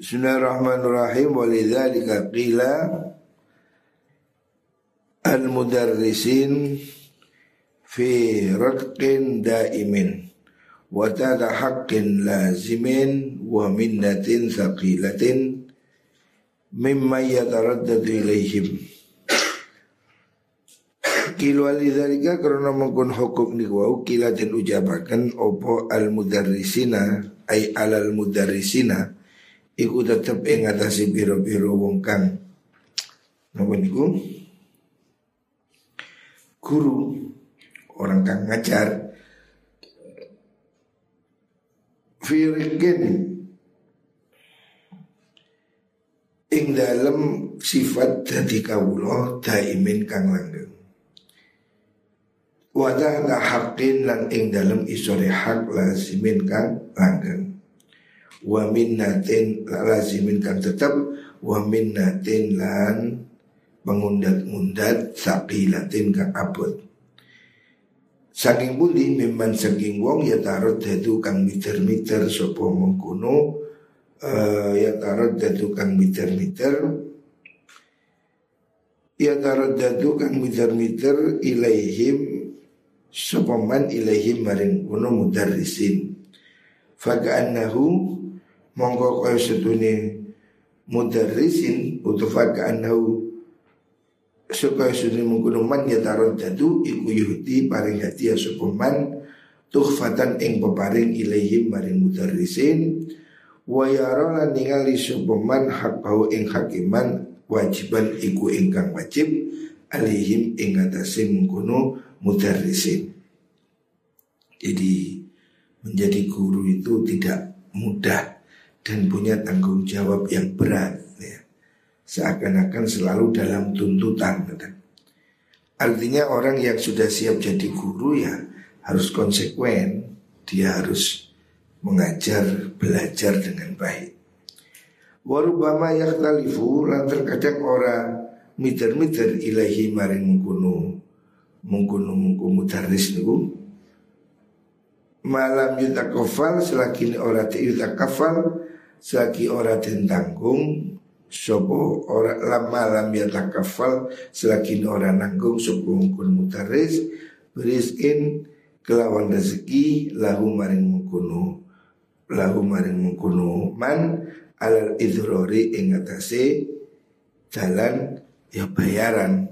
Bismillahirrahmanirrahim. Walidzalika qila Al-mudarrisin Fi radqin daimin Wa tada haqqin lazimin Wa minnatin thaqilatin Mimma yataraddadu ilaihim Kilu alidhalika karena mengkun hukum ni wau kila dan ujabakan opo al mudarrisina ay alal mudarrisina iku tetep ing atase biro-biro wong kang napa niku? Guru orang kang ngajar. Firqin ing dalam sifat dadi kawula daimin kang langgeng. Wadah la haqqin lan ing dalam isore hak lazimin kang langgeng. Wa minnatin lazimin kang tetap wa minnatin lan mengundat-undat saqilatin kang abot. Saking budi memang saking wong ya tarot dadu kang miter-miter sopo mengkuno uh, ya tarot dadu kang miter-miter ya tarot dadu kang miter-miter ilaihim Sopaman ilaihim maring kuno mudarrisin. Faka'annahu Mongko kaya setune mudarrisin Utu faka'annahu Supaya setune mengkuno man ya taron dadu Iku yuhdi paring hati ya sopaman Tuhfatan ing peparing ilaihim maring mudarrisin Wa yarola ningali sopaman Hakau ing hakiman Wajiban iku ingkang wajib Alihim ing atase mengkuno mudarrisin. Jadi menjadi guru itu tidak mudah dan punya tanggung jawab yang berat ya. Seakan-akan selalu dalam tuntutan Artinya orang yang sudah siap jadi guru ya harus konsekuen. Dia harus mengajar, belajar dengan baik. Warubama yakhtalifu lan terkadang orang miter-miter ilahi maring mengkuno mengkuno mengkuno mudaris niku. Malam yutakafal selagi ora yutakafal selagi ora tanggung sopo ora lam malam yutakafal selagi ora nanggung sopo mengkuno mudaris beriskin kelawan rezeki lahu maring mengkuno lahu maring mengkuno man alal idrori ing atase jalan ya bayaran.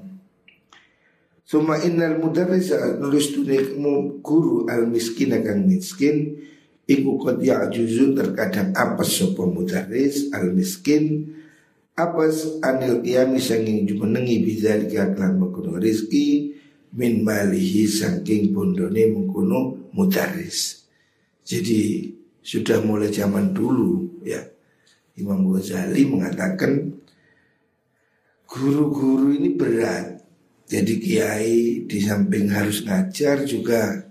Suma innal mudarrisa nulis tunik guru al miskin akan miskin Iku kot ya'juzu terkadang apes sopo mudarris al miskin Apes anil qiyami sanging jumenengi bidzalika klan mengkuno rizki Min malihi sangking bondone mengkuno mudarris Jadi sudah mulai zaman dulu ya. Imam Ghazali mengatakan Guru-guru ini berat. Jadi kiai di samping harus ngajar juga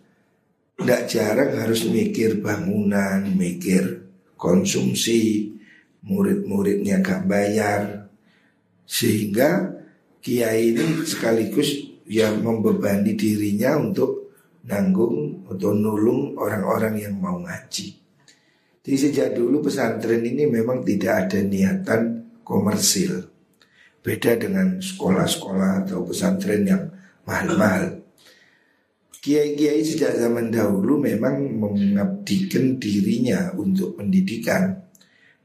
tidak jarang harus mikir bangunan, mikir konsumsi, murid-muridnya gak bayar. Sehingga kiai ini sekaligus yang membebani dirinya untuk nanggung atau nulung orang-orang yang mau ngaji. Jadi sejak dulu pesantren ini memang tidak ada niatan komersil. Beda dengan sekolah-sekolah atau pesantren yang mahal-mahal. Kiai-kiai sejak zaman dahulu memang mengabdikan dirinya untuk pendidikan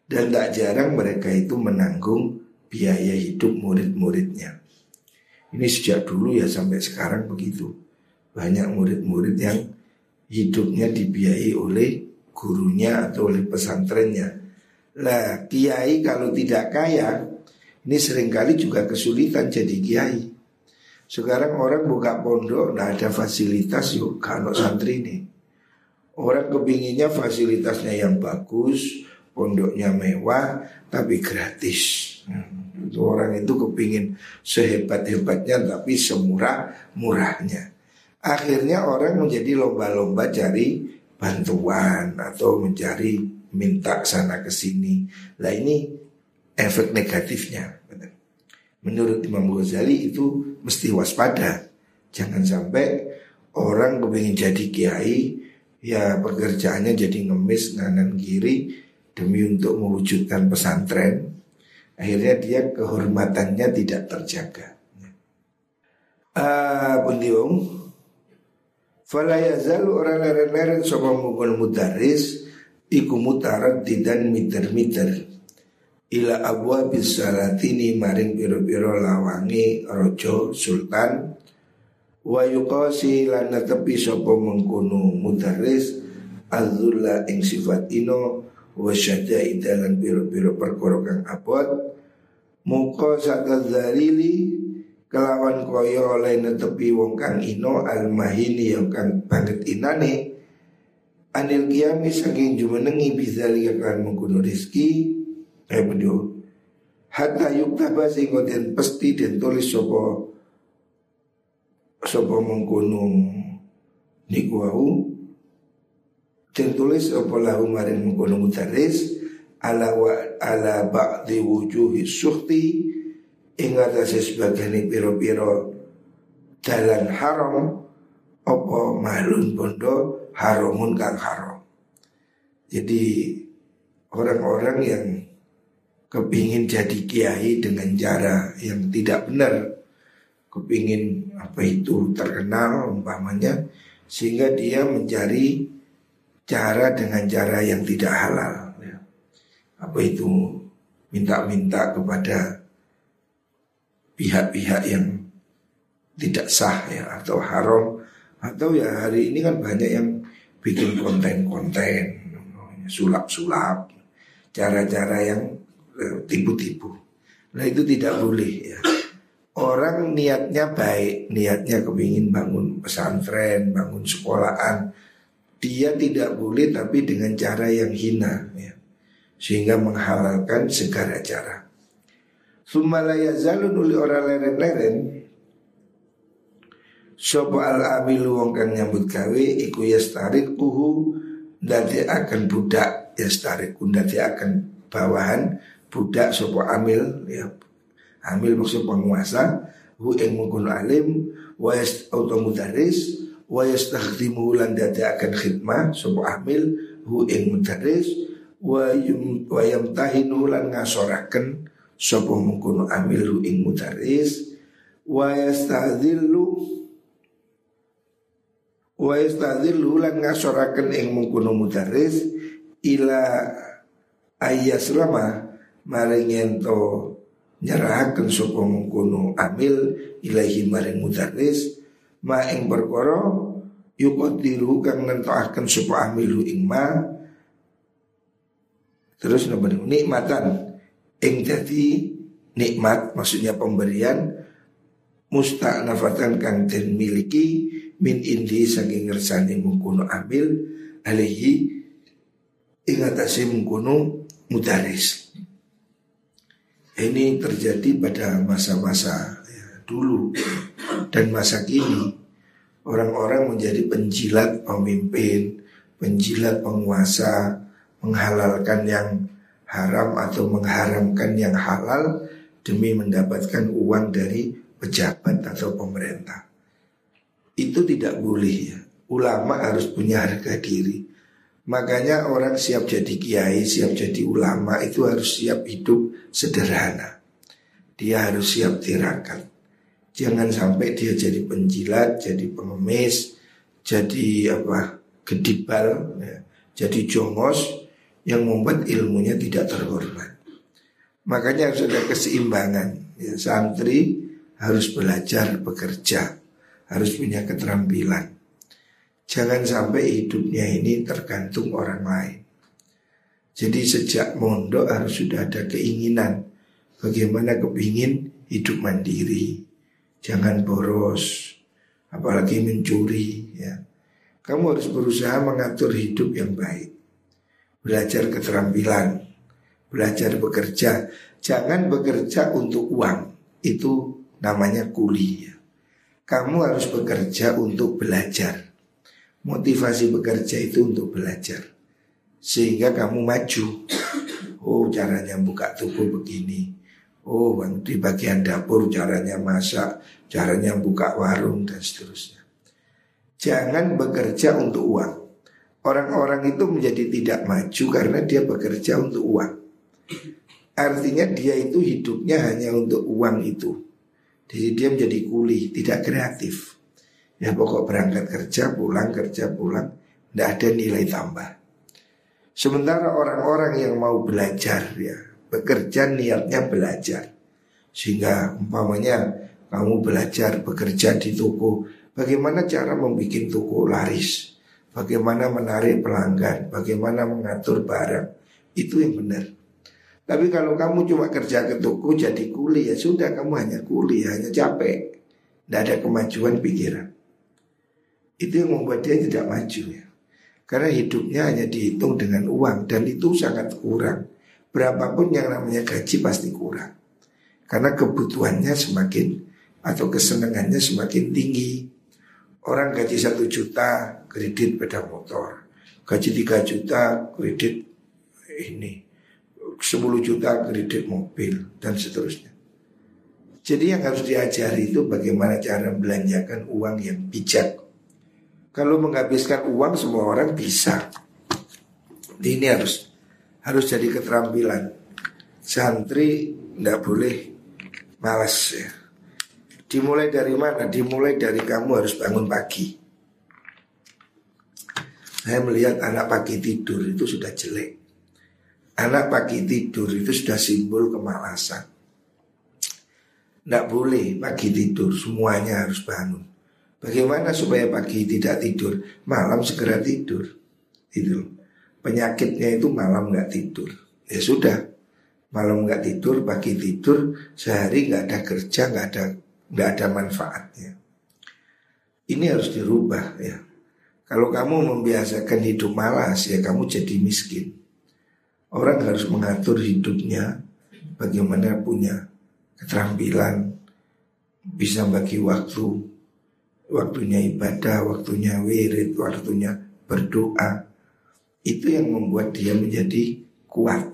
dan tak jarang mereka itu menanggung biaya hidup murid-muridnya. Ini sejak dulu ya sampai sekarang begitu. Banyak murid-murid yang hidupnya dibiayai oleh gurunya atau oleh pesantrennya. Lah kiai kalau tidak kaya ini sering kali juga kesulitan jadi kiai. Sekarang orang buka pondok, nah ada fasilitas yuk, kalau santri ini. Orang kepinginnya fasilitasnya yang bagus, pondoknya mewah, tapi gratis. Hmm, orang itu kepingin sehebat-hebatnya, tapi semurah murahnya. Akhirnya orang menjadi lomba-lomba cari bantuan atau mencari minta sana ke sini. Lah ini efek negatifnya. Menurut Imam Ghazali itu mesti waspada. Jangan sampai orang kepingin jadi kiai, ya pekerjaannya jadi ngemis nganan kiri, demi untuk mewujudkan pesantren, akhirnya dia kehormatannya tidak terjaga. Ah, uh, Fala yazalu orang leren-leren sama mukul mutaris Iku mutarat dan miter-miter Ila abwa bisalatini maring piro-piro lawangi rojo sultan. Wa yuqasi lana tepi sopo mengkunu mutaris Azulla ing sifat ino Wa syajai dalam piro-piro perkoro kang abot. Muka sakal zalili kelawan koyo oleh netepi wong kang ino al mahini yang kang banget inane. Anil kiami saking jumenengi bizali kan mengkuno rizki eh beliau hatta yuktaba sing den pasti den tulis sopo sopo mengkuno niku wau den tulis sopo lahu maring mengkuno mutaris ala wa ala ba'di wujuhi suhti Ingat aja sebagian piro-piro jalan haram opo malun bondo haramun kang haram. Jadi orang-orang yang kepingin jadi kiai dengan cara yang tidak benar, kepingin apa itu terkenal umpamanya, sehingga dia mencari cara dengan cara yang tidak halal. Ya. Apa itu minta-minta kepada pihak-pihak yang tidak sah ya atau haram atau ya hari ini kan banyak yang bikin konten-konten sulap-sulap cara-cara yang tipu-tipu. Nah itu tidak boleh ya. Orang niatnya baik, niatnya kepingin bangun pesantren, bangun sekolahan, dia tidak boleh tapi dengan cara yang hina ya. Sehingga menghalalkan segala cara. Sumalaya zalun uli orang leren-leren Sopo al amilu wong kang nyambut gawe iku yastarik uhu dadi akan budak yastarik dadi akan bawahan budak sopo amil ya. Amil maksud penguasa hu ing mengkono alim wa yas mudaris wa yastakhdimu lan akan khidmah sopo amil hu ing mudaris wa yum wa yamtahinu lan ngasoraken sapa mengkono amilu ing mutaris wa yastadzillu wa yastadzillu lan ngasoraken ing mengkono mutaris ila ayas lama maring ento nyerahaken sapa mengkono amil ilahi maring mutaris ma ing perkara yuqadiru kang nentokaken sapa amilu ing ma. Terus napa nikmatan. Ing jadi nikmat maksudnya pemberian musta'nafatan kang den miliki min indi saking ngersani mengkuno ambil alihi ingatasi mengkuno mudaris. Ini terjadi pada masa-masa ya, dulu dan masa kini orang-orang menjadi penjilat pemimpin, penjilat penguasa, menghalalkan yang haram atau mengharamkan yang halal demi mendapatkan uang dari pejabat atau pemerintah. Itu tidak boleh ya. Ulama harus punya harga diri. Makanya orang siap jadi kiai, siap jadi ulama itu harus siap hidup sederhana. Dia harus siap tirakat. Jangan sampai dia jadi penjilat, jadi pengemis, jadi apa gedibal, ya, jadi jongos, yang membuat ilmunya tidak terhormat. Makanya harus ada keseimbangan. Ya, santri harus belajar bekerja, harus punya keterampilan. Jangan sampai hidupnya ini tergantung orang lain. Jadi sejak mondok harus sudah ada keinginan bagaimana kepingin hidup mandiri. Jangan boros, apalagi mencuri ya. Kamu harus berusaha mengatur hidup yang baik belajar keterampilan, belajar bekerja. Jangan bekerja untuk uang, itu namanya kuli. Kamu harus bekerja untuk belajar. Motivasi bekerja itu untuk belajar. Sehingga kamu maju. Oh caranya buka toko begini. Oh di bagian dapur caranya masak, caranya buka warung dan seterusnya. Jangan bekerja untuk uang. Orang-orang itu menjadi tidak maju karena dia bekerja untuk uang. Artinya dia itu hidupnya hanya untuk uang itu. Jadi dia menjadi kuli, tidak kreatif. Ya pokok berangkat kerja, pulang, kerja, pulang. Tidak ada nilai tambah. Sementara orang-orang yang mau belajar ya, bekerja niatnya belajar. Sehingga umpamanya kamu belajar bekerja di toko, bagaimana cara membuat toko laris, bagaimana menarik pelanggan, bagaimana mengatur barang, itu yang benar. Tapi kalau kamu cuma kerja ke toko jadi kuli ya sudah kamu hanya kuli hanya capek. Tidak ada kemajuan pikiran. Itu yang membuat dia tidak maju ya. Karena hidupnya hanya dihitung dengan uang dan itu sangat kurang. Berapapun yang namanya gaji pasti kurang. Karena kebutuhannya semakin atau kesenangannya semakin tinggi. Orang gaji satu juta kredit beda motor. Gaji tiga juta kredit ini 10 juta kredit mobil dan seterusnya. Jadi yang harus diajari itu bagaimana cara belanjakan uang yang bijak. Kalau menghabiskan uang semua orang bisa. Ini harus harus jadi keterampilan. Santri tidak boleh malas ya. Dimulai dari mana? Dimulai dari kamu harus bangun pagi. Saya melihat anak pagi tidur itu sudah jelek. Anak pagi tidur itu sudah simbol kemalasan. Tidak boleh pagi tidur, semuanya harus bangun. Bagaimana supaya pagi tidak tidur? Malam segera tidur. Itu penyakitnya itu malam nggak tidur. Ya sudah, malam nggak tidur, pagi tidur, sehari nggak ada kerja, nggak ada nggak ada manfaatnya. Ini harus dirubah ya. Kalau kamu membiasakan hidup malas ya kamu jadi miskin. Orang harus mengatur hidupnya bagaimana punya keterampilan bisa bagi waktu waktunya ibadah, waktunya wirid, waktunya berdoa. Itu yang membuat dia menjadi kuat.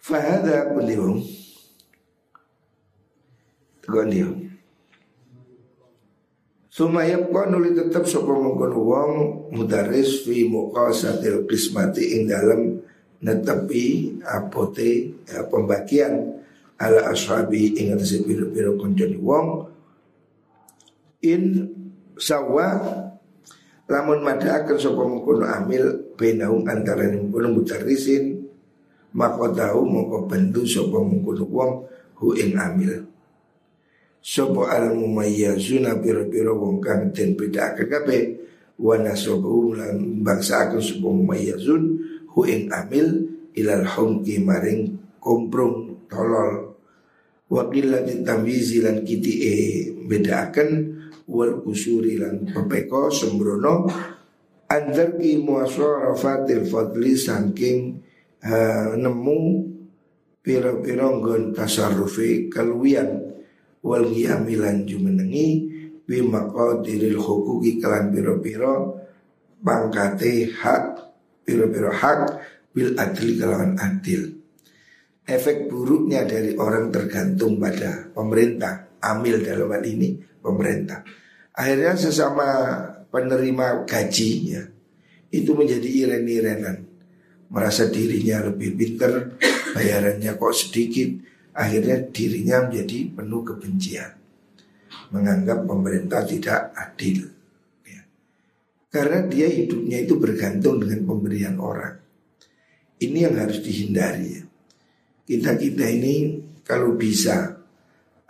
Fahada beliau Tegon Sumaya nuli tetap sapa mungkon wong mudaris fi muqasatil qismati ing dalam netepi apote ya, pembagian ala ashabi ing atase pira-pira kancane wong in sawa lamun madaaken sapa mungkon amil benaung antara mungkon mudarisin maka tahu moko bentu sapa mungkon wong hu ing amil. Sopo al mumayyazuna piro-piro wong kang den bedakaken kabeh wa nasabu lan bangsa akan sopo mumayyazun hu ing amil ilal humki maring komprong tolol. Wa qillati tamyizi lan kiti e bedakan wal usuri lan pepeko sembrono andarki muasarafatil fadli saking uh, nemu piro-piro nggon tasarrufi kaluwian wal qiyamilan jumenengi bi maqadiril hukuki kelan piro-piro pangkate hak piro-piro hak bil adli kelawan adil. Efek buruknya dari orang tergantung pada pemerintah, amil dalam hal ini pemerintah. Akhirnya sesama penerima gaji ya, itu menjadi iren-irenan. Merasa dirinya lebih pinter, bayarannya kok sedikit, akhirnya dirinya menjadi penuh kebencian menganggap pemerintah tidak adil ya. karena dia hidupnya itu bergantung dengan pemberian orang ini yang harus dihindari ya. kita kita ini kalau bisa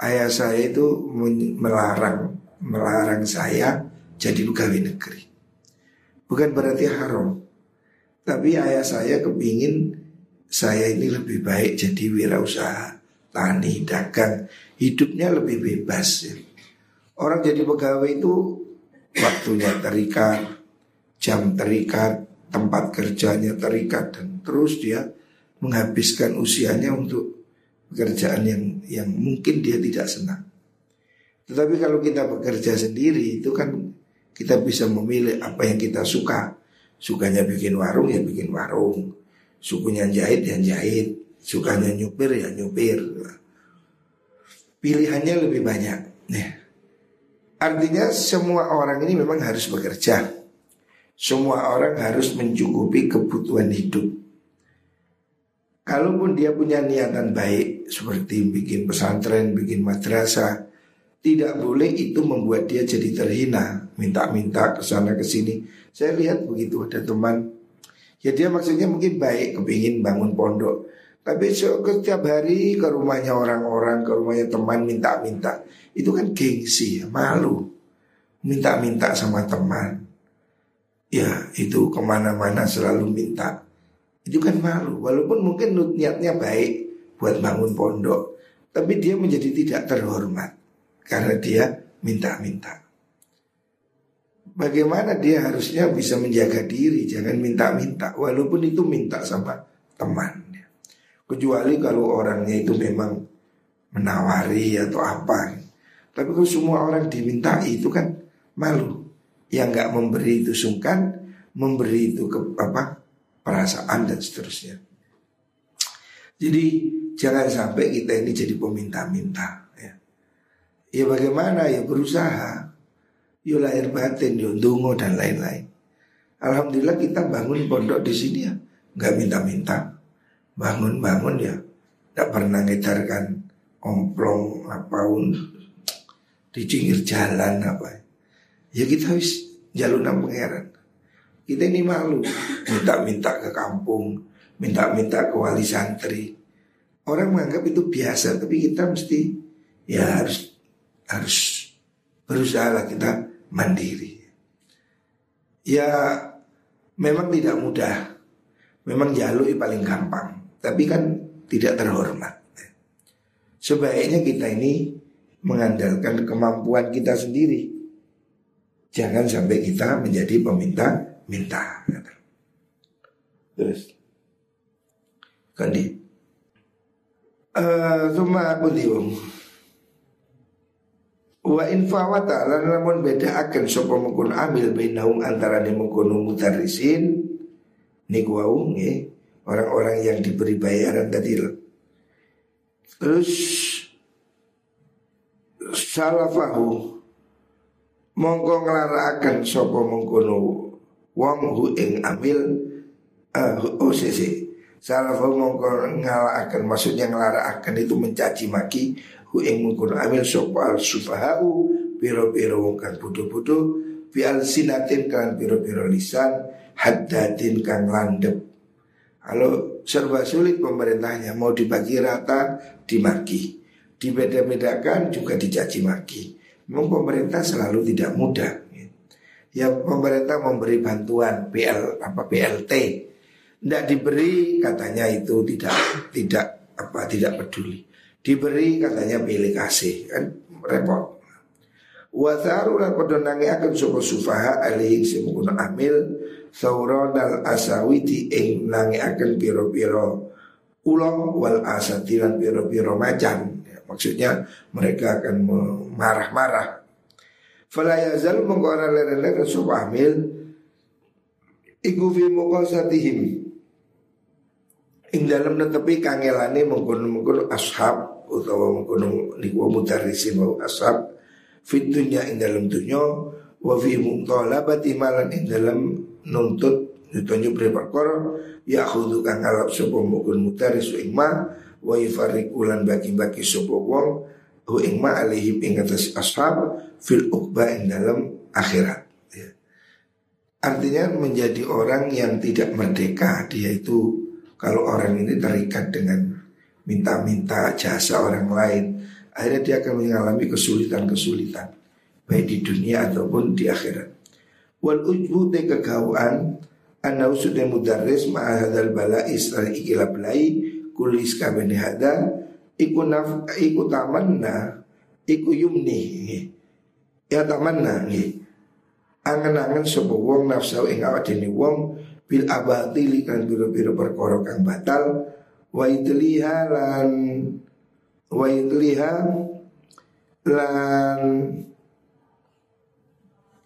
ayah saya itu melarang melarang saya jadi pegawai negeri bukan berarti haram tapi ayah saya kepingin saya ini lebih baik jadi wirausaha tani, dagang, hidupnya lebih bebas. Orang jadi pegawai itu waktunya terikat, jam terikat, tempat kerjanya terikat dan terus dia menghabiskan usianya untuk pekerjaan yang yang mungkin dia tidak senang. Tetapi kalau kita bekerja sendiri itu kan kita bisa memilih apa yang kita suka. Sukanya bikin warung ya bikin warung. Sukunya jahit ya jahit. Sukanya nyupir ya nyupir. Pilihannya lebih banyak. Nih. Artinya semua orang ini memang harus bekerja. Semua orang harus mencukupi kebutuhan hidup. Kalaupun dia punya niatan baik seperti bikin pesantren, bikin madrasah, tidak boleh itu membuat dia jadi terhina, minta-minta ke sana ke sini. Saya lihat begitu ada teman, ya dia maksudnya mungkin baik, kepingin bangun pondok, tapi setiap hari ke rumahnya orang-orang, ke rumahnya teman minta-minta, itu kan gengsi, ya, malu, minta-minta sama teman. Ya itu ke mana-mana selalu minta. Itu kan malu. Walaupun mungkin niatnya baik buat bangun pondok. Tapi dia menjadi tidak terhormat karena dia minta-minta. Bagaimana dia harusnya bisa menjaga diri? Jangan minta-minta. Walaupun itu minta sama teman kecuali kalau orangnya itu memang menawari atau apa. Tapi kalau semua orang dimintai itu kan malu. Yang nggak memberi itu sungkan, memberi itu ke apa perasaan dan seterusnya. Jadi jangan sampai kita ini jadi peminta-minta. Ya. ya bagaimana ya berusaha, ya lahir batin, ya dungo dan lain-lain. Alhamdulillah kita bangun pondok di sini ya, nggak minta-minta, bangun-bangun ya, nggak pernah ngedarkan omplong apa pun di pinggir jalan apa. Ya kita harus jalur pangeran. Kita ini malu minta-minta ke kampung, minta-minta ke wali santri. Orang menganggap itu biasa, tapi kita mesti ya harus harus berusaha lah kita mandiri. Ya memang tidak mudah, memang jalur paling gampang, tapi kan tidak terhormat. Sebaiknya kita ini mengandalkan kemampuan kita sendiri Jangan sampai kita menjadi peminta-minta. Terus. Kandi. Cuma eh, aku diung. Wa in fawata lan lamun beda akan sapa mungkun amil bainahum antara ni mungkun mutarrisin niku wau orang-orang yang diberi bayaran tadi Terus salafahu mongko nglarakaken sapa mengkono wong hu ing amil uh, oh salah mongko ngalakaken maksudnya nglarakaken itu mencaci maki hu ing mengkono amil sapa al sufahau piro-piro wong kang bodho-bodho fi al sinatin kan piro-piro lisan haddatin kang landep kalau serba sulit pemerintahnya mau dibagi rata dimaki. Dibeda-bedakan juga dicaci maki. Memang pemerintah selalu tidak mudah. Ya pemerintah memberi bantuan PL apa PLT, tidak diberi katanya itu tidak tidak apa tidak peduli. Diberi katanya pilih kasih kan repot. Wasaru lan padha akan sapa sufaha alaihi simukuna amil sauron dal asawiti ing akan piro-piro ulang wal asatilan piro-piro macan Maksudnya mereka akan marah-marah. Fala yazal mengkora leren-leren subhamil Iku fi muqasatihim Ing dalam netepi kangelane mengkono-mengkono ashab utawa mengkono niku mudarrisin wa ashab fit dunya ing dalam dunya wa fi mumtalabati malan ing dalam nuntut ditunjuk beri perkara ya khudu kang alap sapa mukun mudarris ing ma wa yufarriqulan bagi-bagi sapa wong hu ing ma ing atas ashab fil uqba ing dalam akhirat ya. Artinya menjadi orang yang tidak merdeka Dia itu kalau orang ini terikat dengan minta-minta jasa orang lain Akhirnya dia akan mengalami kesulitan-kesulitan Baik di dunia ataupun di akhirat. Wal ujbu te kegawaan Anau sudah mudarris ma'ahadal bala isra ikilab lai kulis kabene hada iku naf iku tamanna iku yumni ya tamanna nggih angen-angen sapa wong nafsu ing awak dene wong bil abatili kan biro-biro perkara kang batal. Wa idliha lan wa idliha lan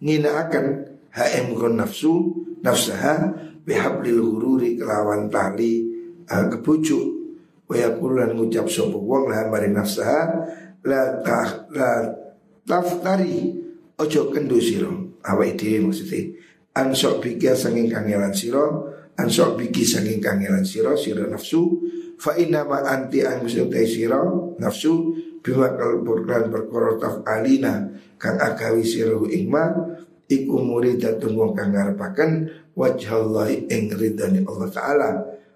akan hm kon nafsu nafsaha bihablil hururi kelawan tali uh, kebujuk. Wa yaqulu lan ngucap sapa wong lah mari nafsaha la ta la taftari ojo kendo awake dhewe maksudnya ansok biki sanging kangelan siro ansok biki sanging kangelan siro siro nafsu. Fa inna ma anti an musutai siro nafsu. Bima kalburkan perkara alina kang agawi siro ingma iku muridatun wong kang ngarepaken wajhallahi ing ridani Allah taala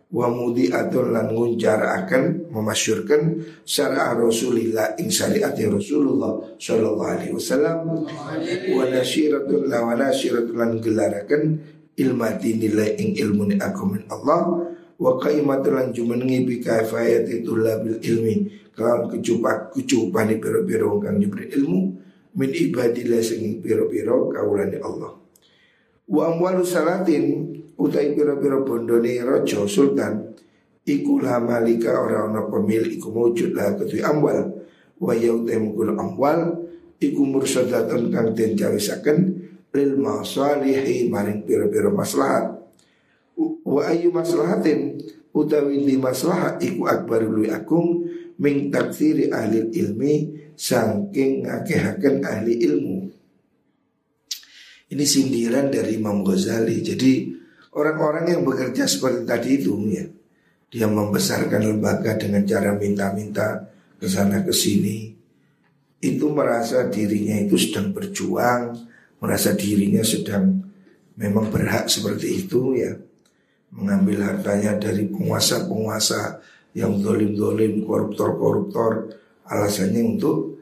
wa mudiatun lan nguncaraken memasyurkan syariat Rasulillah ing syariat Rasulullah sallallahu alaihi wasallam. Wa nasyiratun la wa nasyiratun lan gelaraken ilmati nilai ing ilmu ni min Allah. Wa qaimatul lan jumenengi bi kafayati tulabil ilmi kalau kecupak kecupani piro-piro kang nyebut ilmu min ibadillah sing piro-piro kaulani Allah. Wa amwalu salatin utai pira-pira bondone raja sultan iku la malika ora ana pemilik iku mujud lah ketui amwal. Wa mukul amwal iku mursadatun kang den jawisaken lil masalihi maring pira-pira maslahat. Wa ayu maslahatin utawi di maslahat iku akbar lui agung ming taksiri ahli ilmi saking ngakehaken ahli ilmu. Ini sindiran dari Imam Ghazali. Jadi Orang-orang yang bekerja seperti tadi itu ya. Dia membesarkan lembaga dengan cara minta-minta ke sana ke sini. Itu merasa dirinya itu sedang berjuang Merasa dirinya sedang memang berhak seperti itu ya. Mengambil hartanya dari penguasa-penguasa yang dolim-dolim, koruptor-koruptor Alasannya untuk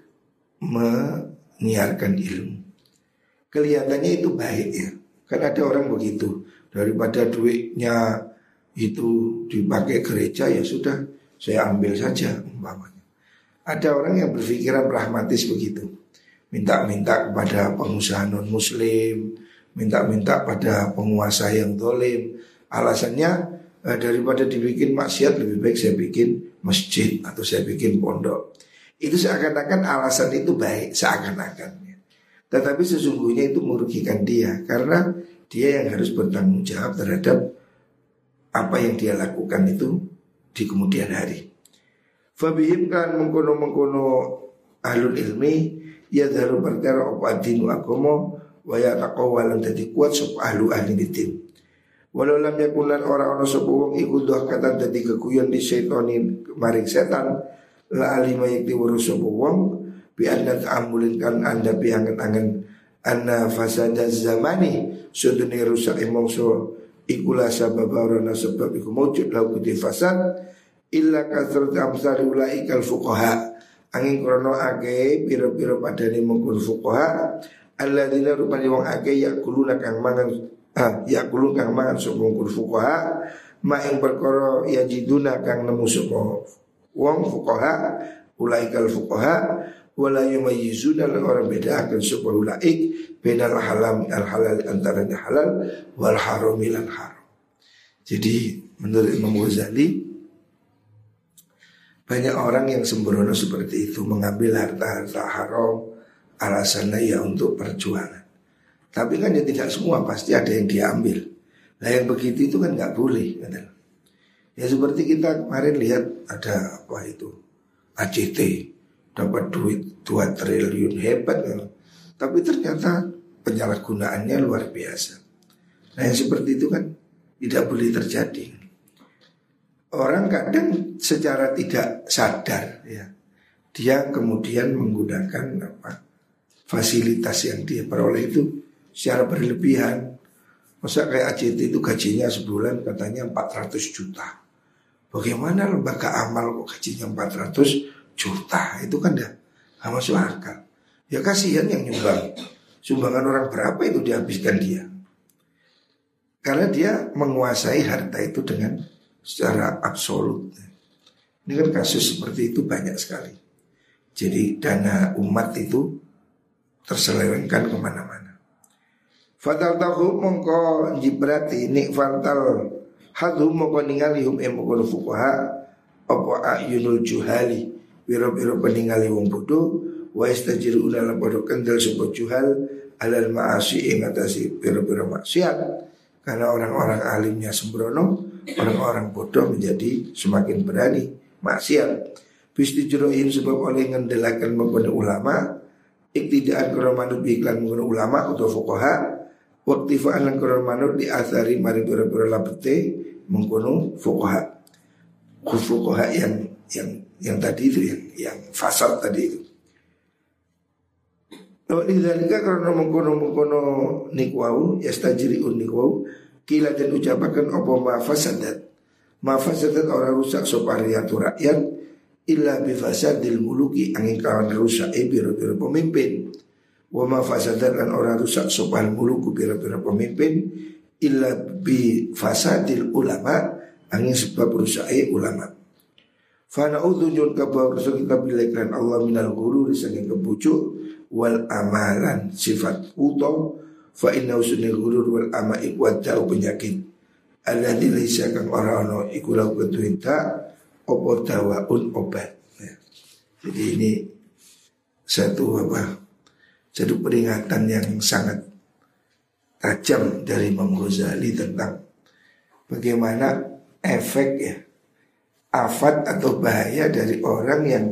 menyiarkan ilmu. Kelihatannya itu baik ya. Kan ada orang begitu daripada duitnya itu dipakai gereja ya sudah saya ambil saja umpamanya. Ada orang yang berpikiran pragmatis begitu. Minta-minta kepada pengusaha non muslim, minta-minta pada penguasa yang dolim. Alasannya eh, daripada dibikin maksiat lebih baik saya bikin masjid atau saya bikin pondok. Itu seakan-akan alasan itu baik, seakan-akan. Tetapi sesungguhnya itu merugikan dia karena dia yang harus bertanggung jawab terhadap apa yang dia lakukan itu di kemudian hari. Fabihim kan mengkono mengkono ahlul ilmi ya daru perkara apa adinu agomo wa ya dadi kuat sop ahlu ahli ditim. Walau lam yakunan orang orang sapa wong iku doh kata dadi kekuyon di setonin maring setan la alima yakti sapa wong bi anna ta'amulin kan anda piangen-angen anna fasada zamani sudune rusak emongso ikulah sabab orang sebab iku mujud lahu kuti fasad illa kasrat amsari ulaikal fuqaha. Angin krono ake piro-piro padane mengkun fuqaha alladzina rupane wong ake yakuluna kang mangan ah yakulun kang mangan sapa mengkun fuqaha ma ing perkara yajiduna kang nemu sapa wong fuqaha ulaikal fuqaha wala yumayyizuna lan orang beda akan sebuah ulaik benal halam al halal antara halal wal haram lan haram. Jadi menurut Imam Ghazali banyak orang yang sembrono seperti itu mengambil harta-harta haram alasannya ya untuk perjuangan. Tapi kan ya tidak semua pasti ada yang diambil. Nah yang begitu itu kan nggak boleh. Ya seperti kita kemarin lihat ada apa itu ACT dapat duit 2 triliun hebat kan. Tapi ternyata penyalahgunaannya luar biasa. Nah yang seperti itu kan tidak boleh terjadi. Orang kadang secara tidak sadar ya dia kemudian menggunakan apa fasilitas yang dia peroleh itu secara berlebihan. Masa kayak ACT itu gajinya sebulan katanya 400 juta. Bagaimana lembaga amal kok gajinya 400 juta itu kan dah gak masuk akal. Ya kasihan yang nyumbang. Sumbangan orang berapa itu dihabiskan dia. Karena dia menguasai harta itu dengan secara absolut. Ini kan kasus seperti itu banyak sekali. Jadi dana umat itu terselewengkan ke mana-mana. Fatal tahu mongko jibrati nik fatal hadu mongko ningali hum emokon apa ayunul juhali Biro-biro peningali wong bodoh Wa istajiru unalam bodoh kendal sebuah juhal Alal ma'asi ing atasi biro-biro maksiat. Karena orang-orang alimnya sembrono Orang-orang bodoh menjadi semakin berani Maksiat. Bistijurohin sebab oleh ngendelakan mempunyai ulama Iktidaan kurang iklan menggunakan ulama atau fukoha Waktu fa'alan kurang manut di mari pura-pura lapete mengkono fukoha fukoha yang yang yang tadi itu yang yang fasal tadi itu. Wa idzalika karena mengkono mengkono nikwau yastajriun nikwau kila dan ucapakan apa ma fasadat. Ma fasadat orang rusak sopariatu rakyat illa bi fasadil muluki angin kawan rusak e biro-biro pemimpin. Wa ma fasadat dan orang rusak sopal muluku biro-biro pemimpin illa bi fasadil ulama angin sebab rusak e ulama. Fana udhunjun kabau kita bilaikan Allah minal guru disangin kebucu wal amalan sifat uto fa inna usunni gurur wal ama iku jauh penyakit alladzi laisa kang ora ono iku lau ketuinta opo dawaun obat ya. jadi ini satu apa satu peringatan yang sangat tajam dari Imam Ghazali tentang bagaimana efek ya afat atau bahaya dari orang yang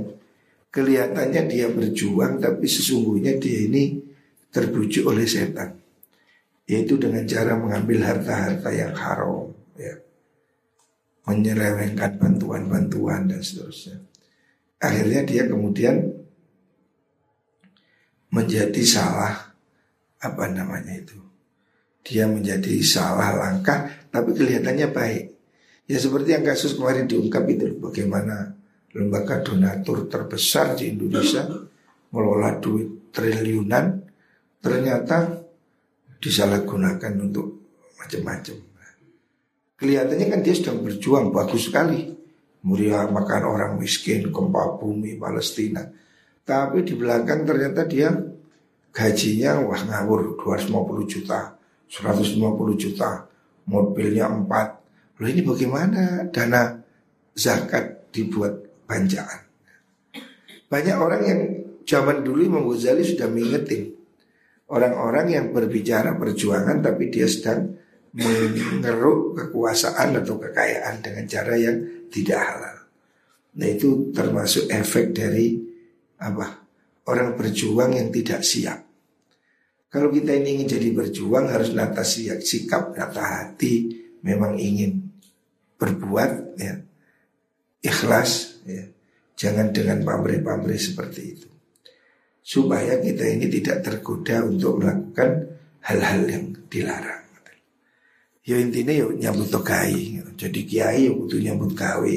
kelihatannya dia berjuang tapi sesungguhnya dia ini terbujuk oleh setan. Yaitu dengan cara mengambil harta-harta yang haram ya. Menyelewengkan bantuan-bantuan dan seterusnya. Akhirnya dia kemudian menjadi salah apa namanya itu. Dia menjadi salah langkah tapi kelihatannya baik ya seperti yang kasus kemarin diungkap itu bagaimana lembaga donatur terbesar di Indonesia mengelola duit triliunan ternyata disalahgunakan untuk macam-macam. Kelihatannya kan dia sedang berjuang bagus sekali. Mulia makan orang miskin, gempa bumi, Palestina. Tapi di belakang ternyata dia gajinya wah ngawur 250 juta, 150 juta, mobilnya 4. Loh ini bagaimana dana zakat dibuat panjangan. Banyak orang yang zaman dulu Imam Ghazali sudah mengingetin orang-orang yang berbicara perjuangan tapi dia sedang mengeruk kekuasaan atau kekayaan dengan cara yang tidak halal. Nah itu termasuk efek dari apa? Orang berjuang yang tidak siap. Kalau kita ini ingin jadi berjuang harus nata siap, sikap, nata hati, memang ingin berbuat ya, ikhlas ya. Jangan dengan pamrih-pamrih seperti itu. Supaya kita ini tidak tergoda untuk melakukan hal-hal yang dilarang. Ya intinya yuk nyambut tokai. Jadi kiai yuk butuh nyambut gawe.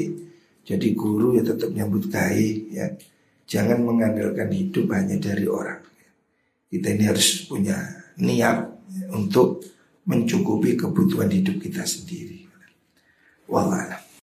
Jadi guru ya tetap nyambut gawe ya. Jangan mengandalkan hidup hanya dari orang. Kita ini harus punya niat untuk mencukupi kebutuhan hidup kita sendiri. 我来了